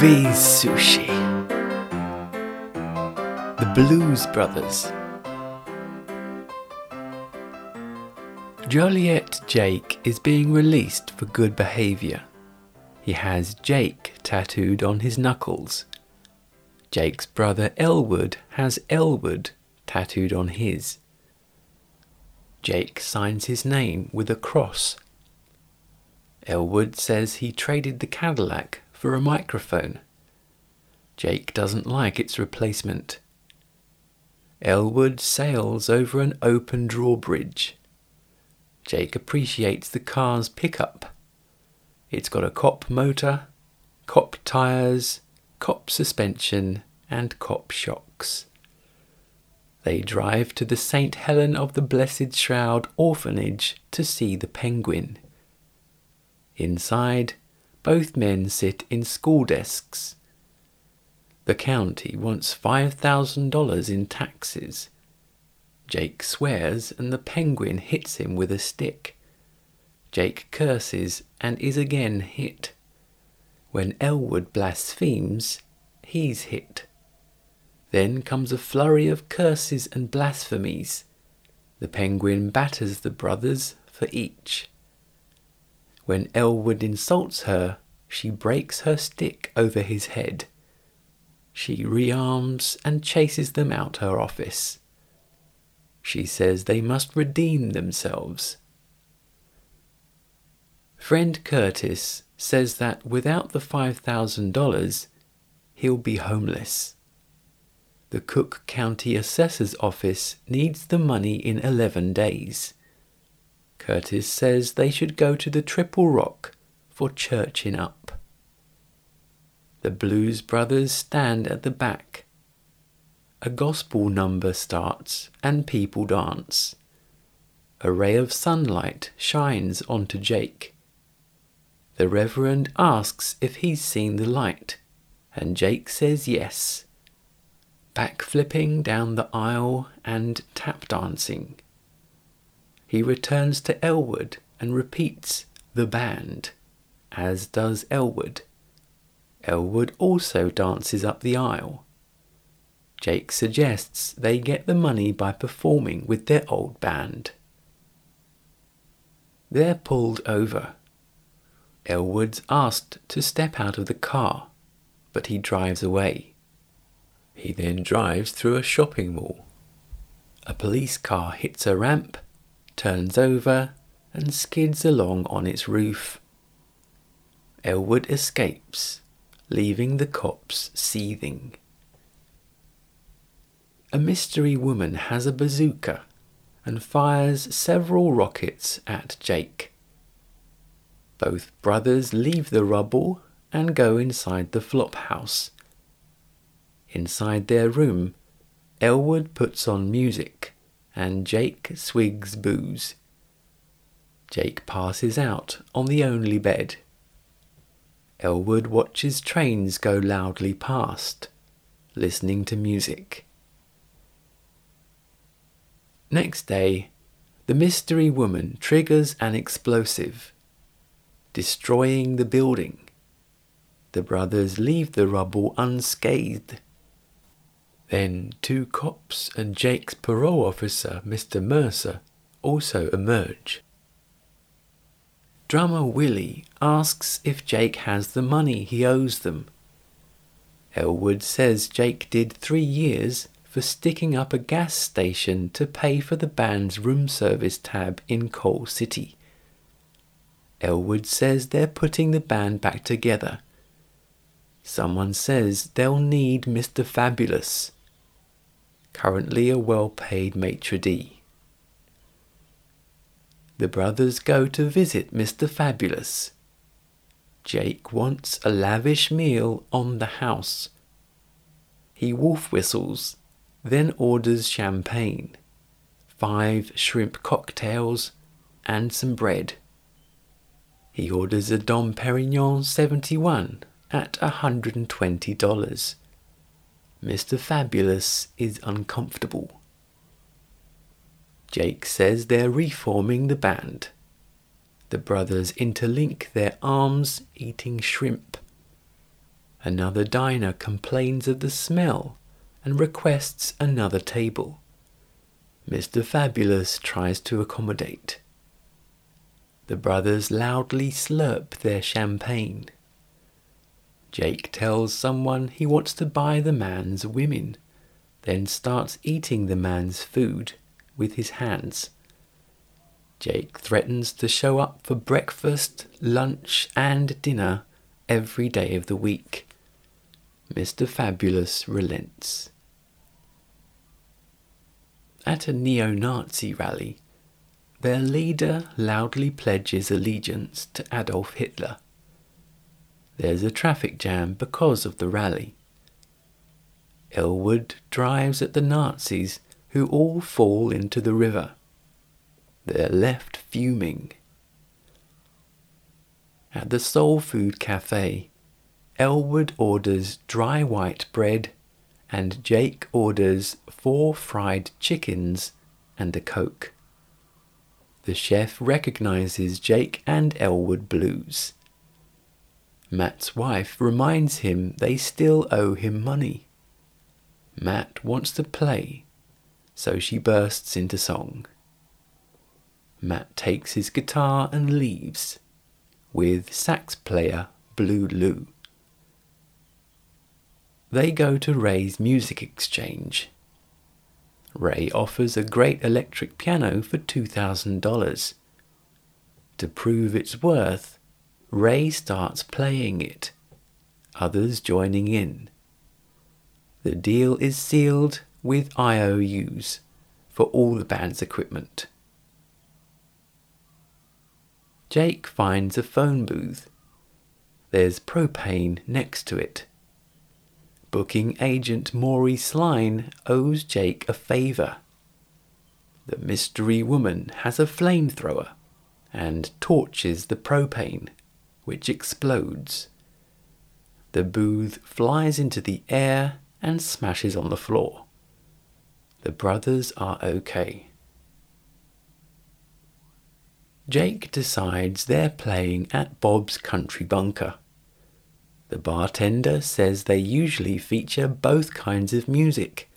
V's Sushi. The Blues Brothers. Joliet Jake is being released for good behaviour. He has Jake tattooed on his knuckles. Jake's brother Elwood has Elwood tattooed on his. Jake signs his name with a cross. Elwood says he traded the Cadillac for a microphone. Jake doesn't like its replacement. Elwood sails over an open drawbridge. Jake appreciates the car's pickup. It's got a cop motor, cop tyres, cop suspension, and cop shocks. They drive to the St. Helen of the Blessed Shroud orphanage to see the penguin. Inside, both men sit in school desks. The county wants $5,000 in taxes. Jake swears and the penguin hits him with a stick. Jake curses and is again hit. When Elwood blasphemes, he's hit. Then comes a flurry of curses and blasphemies. The penguin batters the brothers for each. When Elwood insults her, she breaks her stick over his head. She rearms and chases them out her office. She says they must redeem themselves. Friend Curtis says that without the $5,000, he'll be homeless. The Cook County Assessor's Office needs the money in 11 days. Curtis says they should go to the Triple Rock for churching up. The Blues Brothers stand at the back. A gospel number starts and people dance. A ray of sunlight shines onto Jake. The Reverend asks if he's seen the light, and Jake says yes. Backflipping down the aisle and tap dancing. He returns to Elwood and repeats the band, as does Elwood. Elwood also dances up the aisle. Jake suggests they get the money by performing with their old band. They're pulled over. Elwood's asked to step out of the car, but he drives away. He then drives through a shopping mall. A police car hits a ramp, turns over, and skids along on its roof. Elwood escapes, leaving the cops seething. A mystery woman has a bazooka and fires several rockets at Jake. Both brothers leave the rubble and go inside the flop house. Inside their room, Elwood puts on music and Jake swigs booze. Jake passes out on the only bed. Elwood watches trains go loudly past, listening to music. Next day, the mystery woman triggers an explosive, destroying the building. The brothers leave the rubble unscathed. Then two cops and Jake's parole officer, Mr. Mercer, also emerge. Drummer Willie asks if Jake has the money he owes them. Elwood says Jake did three years for sticking up a gas station to pay for the band's room service tab in Coal City. Elwood says they're putting the band back together. Someone says they'll need Mr. Fabulous, currently a well paid maitre d'. The brothers go to visit Mr. Fabulous. Jake wants a lavish meal on the house. He wolf whistles, then orders champagne, five shrimp cocktails, and some bread. He orders a Dom Perignon 71 at $120. Mr. Fabulous is uncomfortable. Jake says they're reforming the band. The brothers interlink their arms eating shrimp. Another diner complains of the smell and requests another table. Mr. Fabulous tries to accommodate. The brothers loudly slurp their champagne. Jake tells someone he wants to buy the man's women, then starts eating the man's food with his hands. Jake threatens to show up for breakfast, lunch, and dinner every day of the week. Mr. Fabulous relents. At a neo Nazi rally, their leader loudly pledges allegiance to Adolf Hitler. There's a traffic jam because of the rally. Elwood drives at the Nazis, who all fall into the river. They're left fuming. At the Soul Food Cafe, Elwood orders dry white bread and Jake orders four fried chickens and a Coke. The chef recognizes Jake and Elwood Blues. Matt's wife reminds him they still owe him money. Matt wants to play, so she bursts into song. Matt takes his guitar and leaves, with sax player Blue Lou. They go to Ray's music exchange. Ray offers a great electric piano for $2,000. To prove its worth, Ray starts playing it, others joining in. The deal is sealed with IOUs for all the band's equipment. Jake finds a phone booth. There's propane next to it. Booking agent Maury Sline owes Jake a favor. The mystery woman has a flamethrower and torches the propane, which explodes. The booth flies into the air and smashes on the floor. The brothers are okay. Jake decides they're playing at Bob's Country Bunker. The bartender says they usually feature both kinds of music,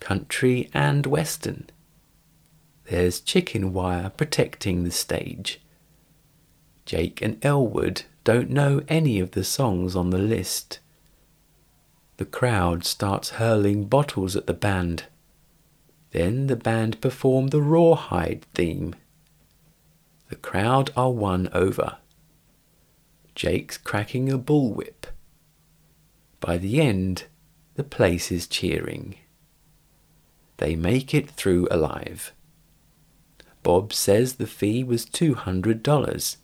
country and western. There's chicken wire protecting the stage. Jake and Elwood don't know any of the songs on the list. The crowd starts hurling bottles at the band. Then the band perform the Rawhide theme. The crowd are won over. Jake's cracking a bullwhip. By the end, the place is cheering. They make it through alive. Bob says the fee was $200,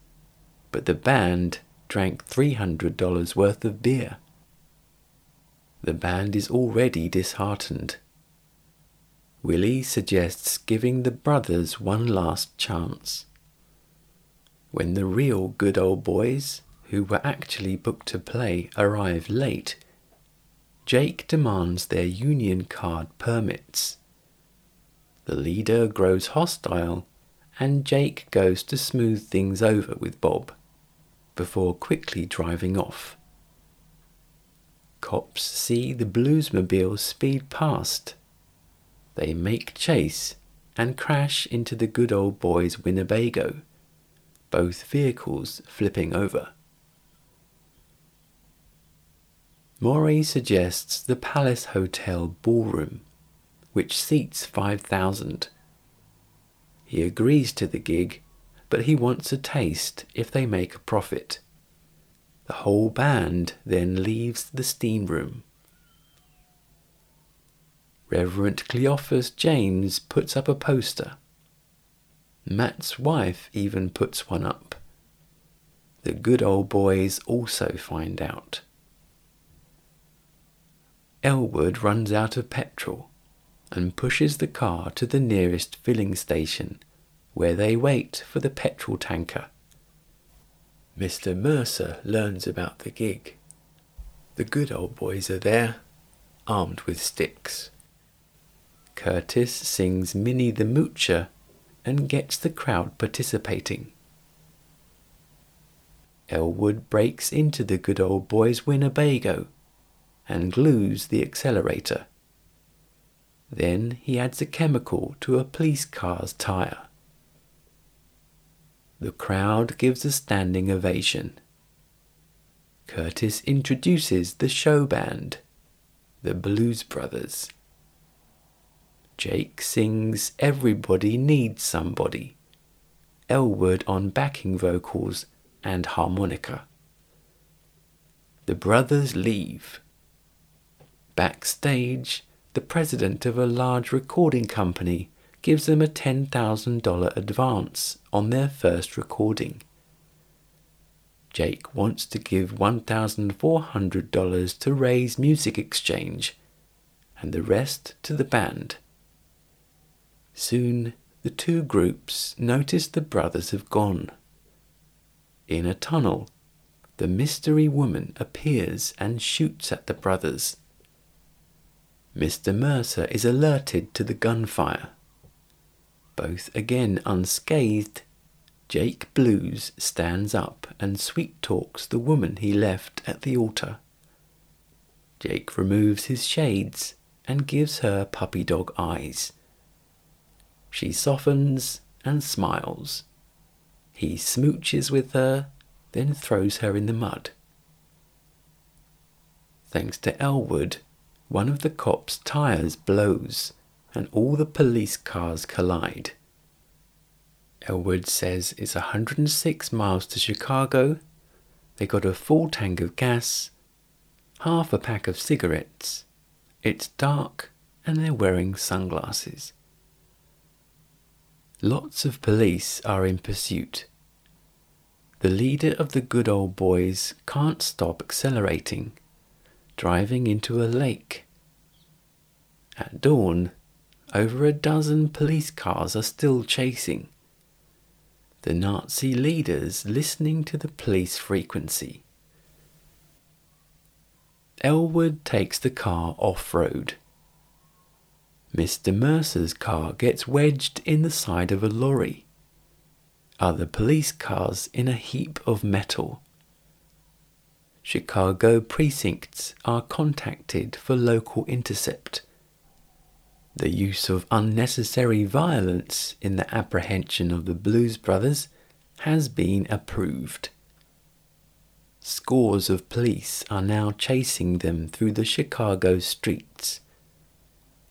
but the band drank $300 worth of beer. The band is already disheartened. Willie suggests giving the brothers one last chance. When the real good old boys who were actually booked to play, arrive late, Jake demands their union card permits. The leader grows hostile, and Jake goes to smooth things over with Bob before quickly driving off. Cops see the bluesmobile speed past. They make chase and crash into the good old boy's Winnebago, both vehicles flipping over. Maury suggests the Palace Hotel ballroom, which seats 5,000. He agrees to the gig, but he wants a taste if they make a profit. The whole band then leaves the steam room. Reverend Cleophas James puts up a poster. Matt's wife even puts one up. The good old boys also find out. Elwood runs out of petrol and pushes the car to the nearest filling station, where they wait for the petrol tanker. Mr. Mercer learns about the gig. The good old boys are there, armed with sticks. Curtis sings Minnie the Moocher and gets the crowd participating. Elwood breaks into the good old boy's Winnebago and glues the accelerator. Then he adds a chemical to a police car's tire. The crowd gives a standing ovation. Curtis introduces the show band, the Blues Brothers. Jake sings Everybody Needs Somebody, Elwood on backing vocals and harmonica. The brothers leave. Backstage, the president of a large recording company gives them a $10,000 advance on their first recording. Jake wants to give $1,400 to Ray's Music Exchange and the rest to the band. Soon the two groups notice the brothers have gone. In a tunnel, the mystery woman appears and shoots at the brothers. Mr. Mercer is alerted to the gunfire. Both again unscathed, Jake Blues stands up and sweet talks the woman he left at the altar. Jake removes his shades and gives her puppy dog eyes. She softens and smiles. He smooches with her, then throws her in the mud. Thanks to Elwood, one of the cop's tires blows and all the police cars collide. Elwood says it's 106 miles to Chicago. They got a full tank of gas, half a pack of cigarettes. It's dark and they're wearing sunglasses. Lots of police are in pursuit. The leader of the good old boys can't stop accelerating, driving into a lake. At dawn, over a dozen police cars are still chasing the Nazi leaders listening to the police frequency. Elwood takes the car off road. Mr. Mercer's car gets wedged in the side of a lorry. Other police cars in a heap of metal. Chicago precincts are contacted for local intercept. The use of unnecessary violence in the apprehension of the Blues Brothers has been approved. Scores of police are now chasing them through the Chicago streets.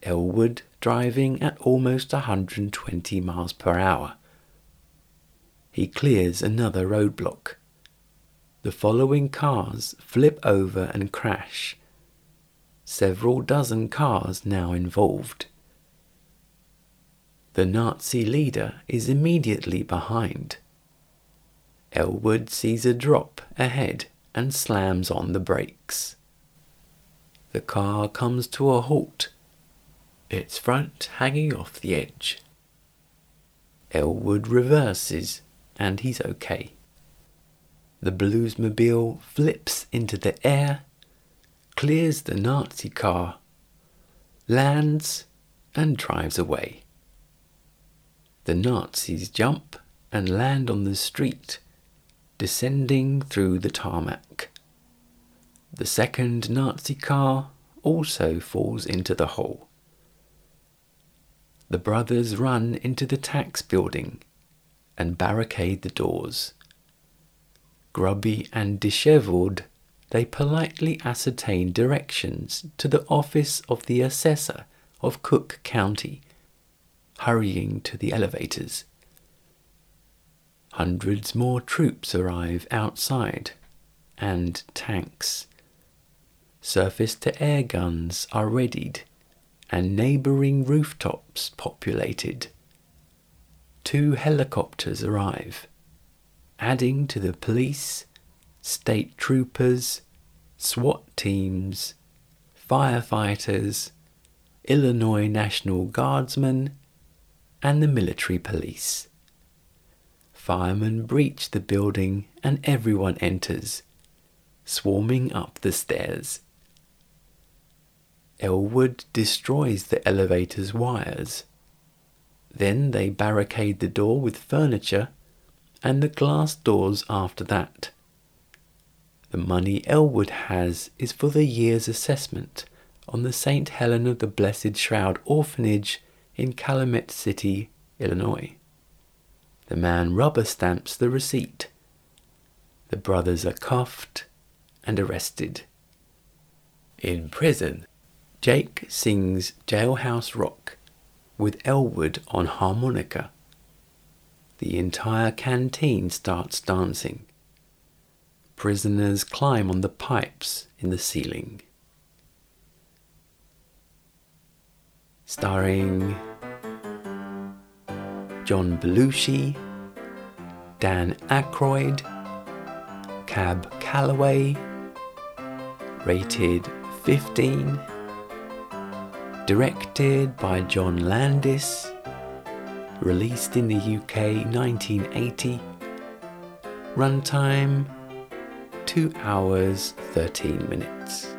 Elwood driving at almost 120 miles per hour. He clears another roadblock. The following cars flip over and crash. Several dozen cars now involved. The Nazi leader is immediately behind. Elwood sees a drop ahead and slams on the brakes. The car comes to a halt, its front hanging off the edge. Elwood reverses and he's okay. The bluesmobile flips into the air, clears the Nazi car, lands, and drives away. The Nazis jump and land on the street, descending through the tarmac. The second Nazi car also falls into the hole. The brothers run into the tax building and barricade the doors. Grubby and dishevelled, they politely ascertain directions to the office of the assessor of Cook County hurrying to the elevators. Hundreds more troops arrive outside, and tanks. Surface to air guns are readied, and neighbouring rooftops populated. Two helicopters arrive, adding to the police, state troopers, SWAT teams, firefighters, Illinois National Guardsmen, and the military police. Firemen breach the building and everyone enters, swarming up the stairs. Elwood destroys the elevator's wires. Then they barricade the door with furniture and the glass doors after that. The money Elwood has is for the year's assessment on the St. Helen of the Blessed Shroud orphanage in Calumet City, Illinois. The man rubber stamps the receipt. The brothers are cuffed and arrested. In prison, Jake sings Jailhouse Rock with Elwood on harmonica. The entire canteen starts dancing. Prisoners climb on the pipes in the ceiling. Starring John Belushi, Dan Aykroyd, Cab Calloway, rated 15, directed by John Landis, released in the UK 1980, runtime 2 hours 13 minutes.